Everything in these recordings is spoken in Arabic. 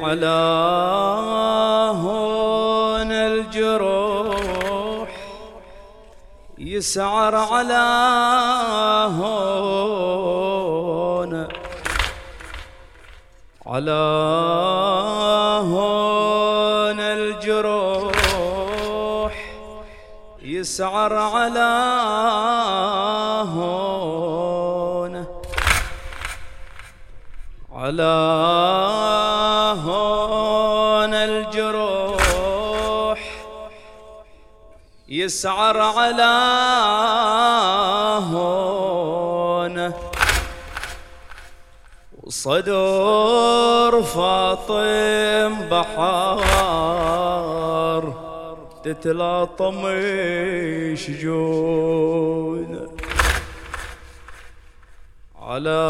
على هون الجروح يسعر على هون على هون الجروح يسعر على هون على يسعر على هون. وصدور فاطم بحار تتلاطم شجون على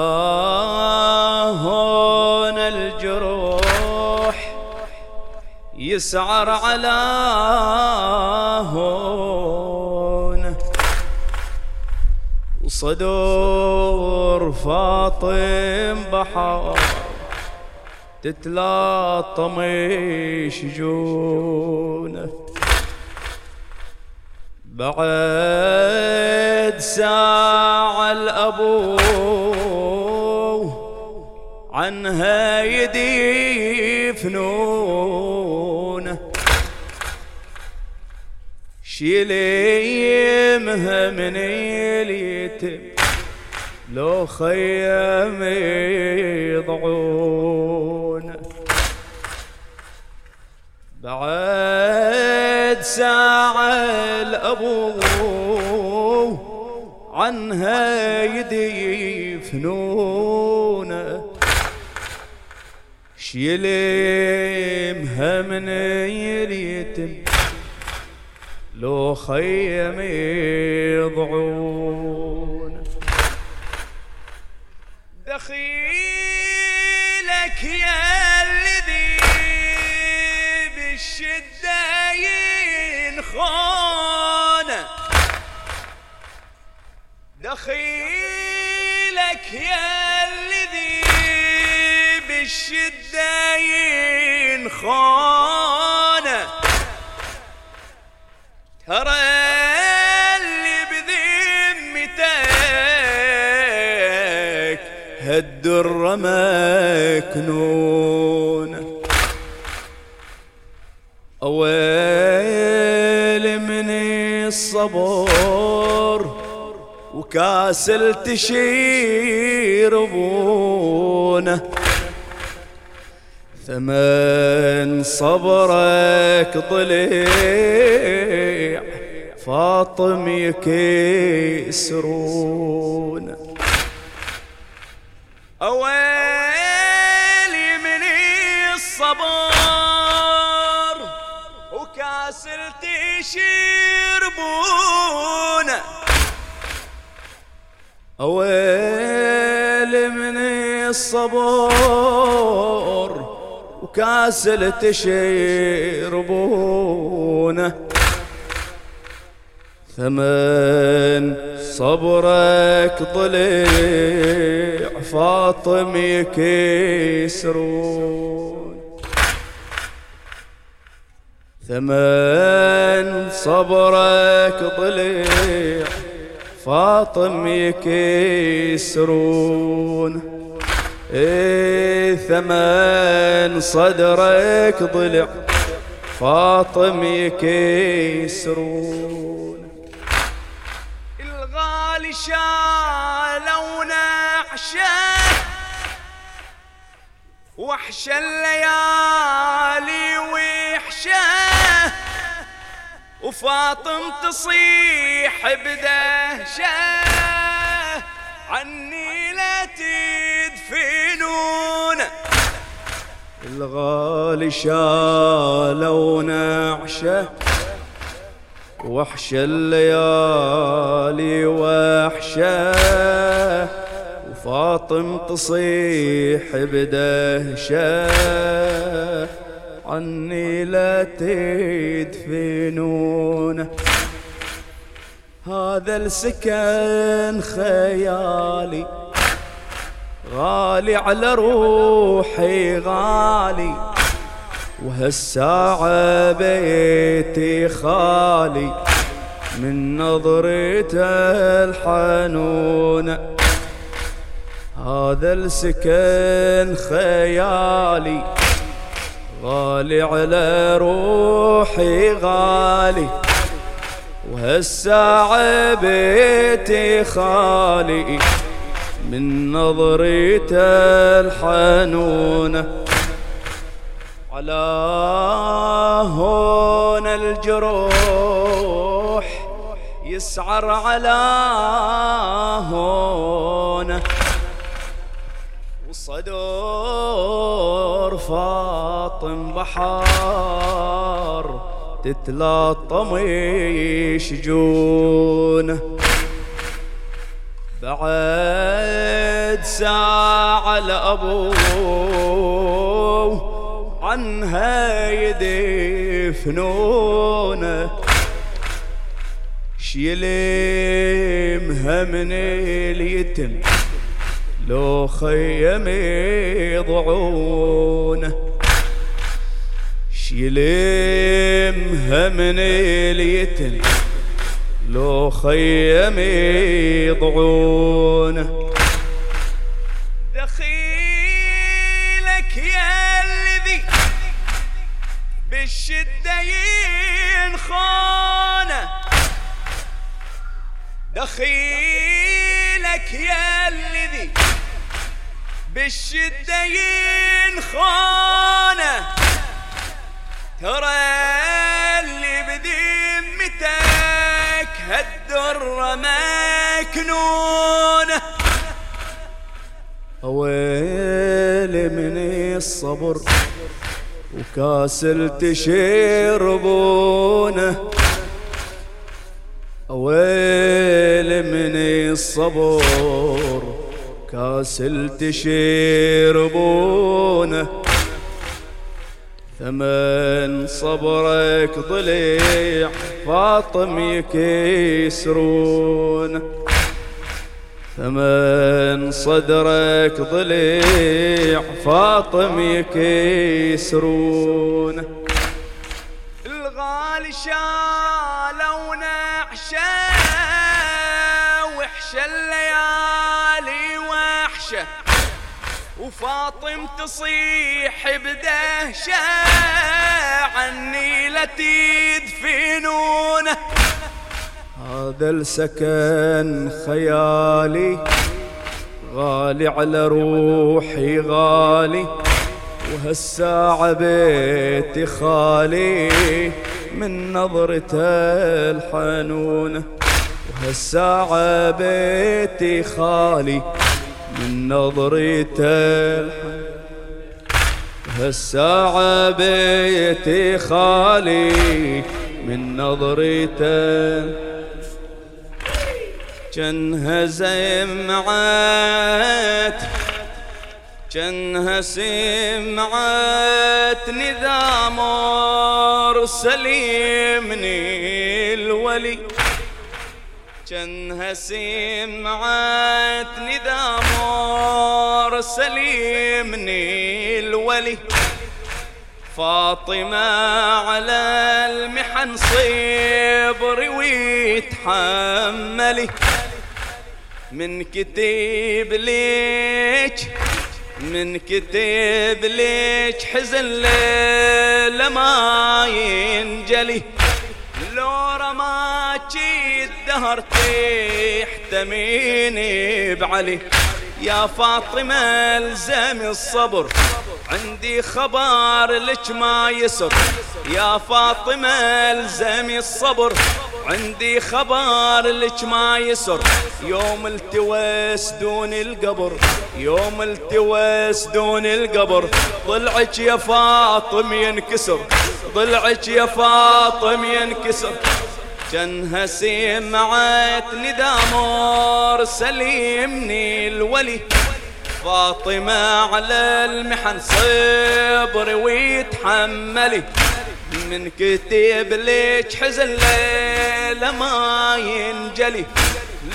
هون الجروح يسعر على هون. وصدور فاطم بحر. تتلاطم شجونه بعد ساعة الأبو عنها يدي فنونه شيليمها من اليتم لو خيم يضعون. بعد ساعة الأبو عنها يدي فنونه شيليمها من اليتم لو خيم يضعون. دخيلك يا الذي بالشدة ينخون. دخيلك يا الذي بالشدة ينخون. ترى اللي بذمتك هالدر مكنون أويل من الصبر وكاسل تشير بونه ثمن صبرك ضليع فاطم يكسرون أويلي من الصبر وكاسل تشربون أويلي من الصبر وكاسل تشربونه ثمن صبرك ضليع فاطم يكسرون. ثمن صبرك ضليع فاطم يكسرون. إيه ثمن صدرك ضلع فاطم يكسرون. شالوا نعشه وحش الليالي وحشه وفاطم تصيح بدهشة عني لا تدفنون الغالي شالوا نعشه وحش الليالي وحشة وفاطم تصيح بدهشة. عني لا تدفنونه هذا السكن خيالي غالي على روحي غالي. وهالساعة بيتي خالي من نظرته الحنونة. هذا السكن خيالي غالي على روحي غالي. وهالساعة بيتي خالي من نظرته الحنونة. على هون الجروح يسعر على هون وصدور فاطم بحار تتلاطم يشجونه بعد ساعة لأبوه عنها يدفنونه. شيلمها من اليتم لو خيم يضعونه. شيلمها من اليتم لو خيم يضعونه. بالشدة ينخونه دخيلك يا الذي بالشدة ينخونه ترى اللي بذمتك هالدر مكنونة. ويلي من الصبر. وكاسل تشربونه ويلي من الصبر كاسل تشربونه ثمن صبرك ضليع فاطم يكسرون ثمن صدرك ضليع فاطم يكسرون. الغالي شالوا نعشه وحشه الليالي وحشه وفاطم تصيح بدهشة عني لا تدفنونه هذا السكن خيالي غالي على روحي غالي. وهالساعة بيتي خالي من نظرته الحنونة وهالساعة بيتي خالي من نظرته هالساعة بيتي خالي من نظرته جنها زمعت جنها سمعت نظام سليمني الولي جنها سمعت نذامور سليمني الولي فاطمة على المحن صبري ويتحملي من كتيب ليك من كتيب ليك حزن ليلة ما ينجلي. لو رماكي الدهر تحتميني بعلي. يا فاطمة الزمي الصبر. عندي خبر لك ما يسر. يا فاطمة الزمي الصبر. عندي خبر لك ما يسر. يوم التوس دون القبر. يوم التوس دون القبر. ضلعك يا فاطم ينكسر. ضلعك يا فاطم ينكسر. جنها سمعت ندامور سليمني الولي فاطمة على المحن صبري ويتحملي. من كتب ليك حزن ليلة ما ينجلي.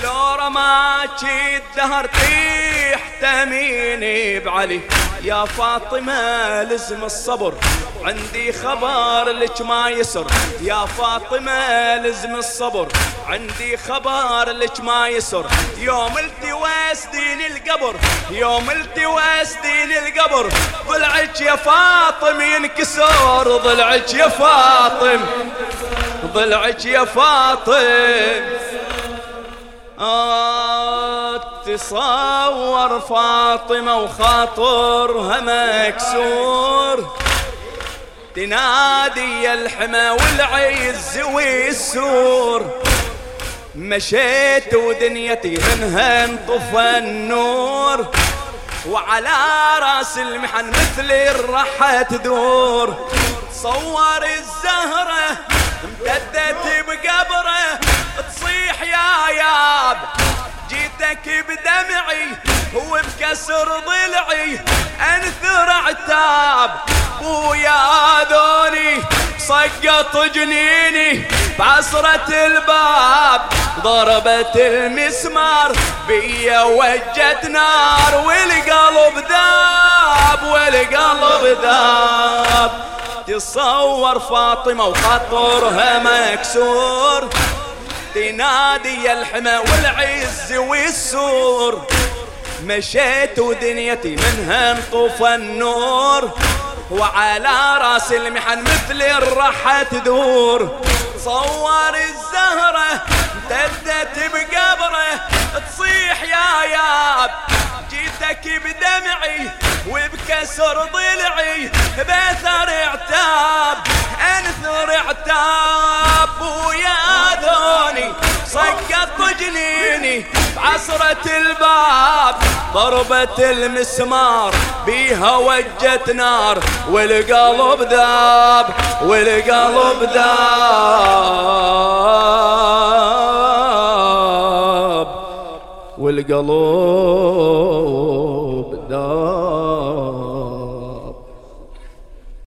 لو رماكي الدهر طيح تميني بعلي. يا فاطمة لزم الصبر عندي خبر لك ما يسر. يا فاطمة لزم الصبر عندي خبر لك ما يسر. يوم التواس دين القبر يوم التواس دين القبر. ضلعك يا فاطم ينكسر ضلعك يا فاطم ضلعك يا فاطم. آه تصور فاطمة وخاطرها مكسور تنادي الحمى والعز والسور. مشيت ودنيتي منها انطفى النور. وعلى راس المحن مثل الرحة تدور. صور الزهرة امتدت بقبره تصيح يا ياب جيتك بدمعي وبكسر ضلعي. أنثر عتاب. ويا ذوني سقط جنيني بعصرة الباب. ضربت المسمار بيا وجت نار. والقلب ذاب والقلب ذاب. تصور فاطمة وخطرها مكسور. تنادي الحمى والعز والسور. مشيت ودنيتي منها انطفى النور. وعلى راس المحن مثل الرحة تدور. صور الزهرة امتدت بقبره تصيح يا ياب. جيتك بدمعي وبكسر ضلعي بثر عتاب أنثر عتاب ويا ذوني سقط جنيني بعصرة الباب ضربة المسمار بيها وجت نار. والقلب ذاب والقلب ذاب. والقلوب دار.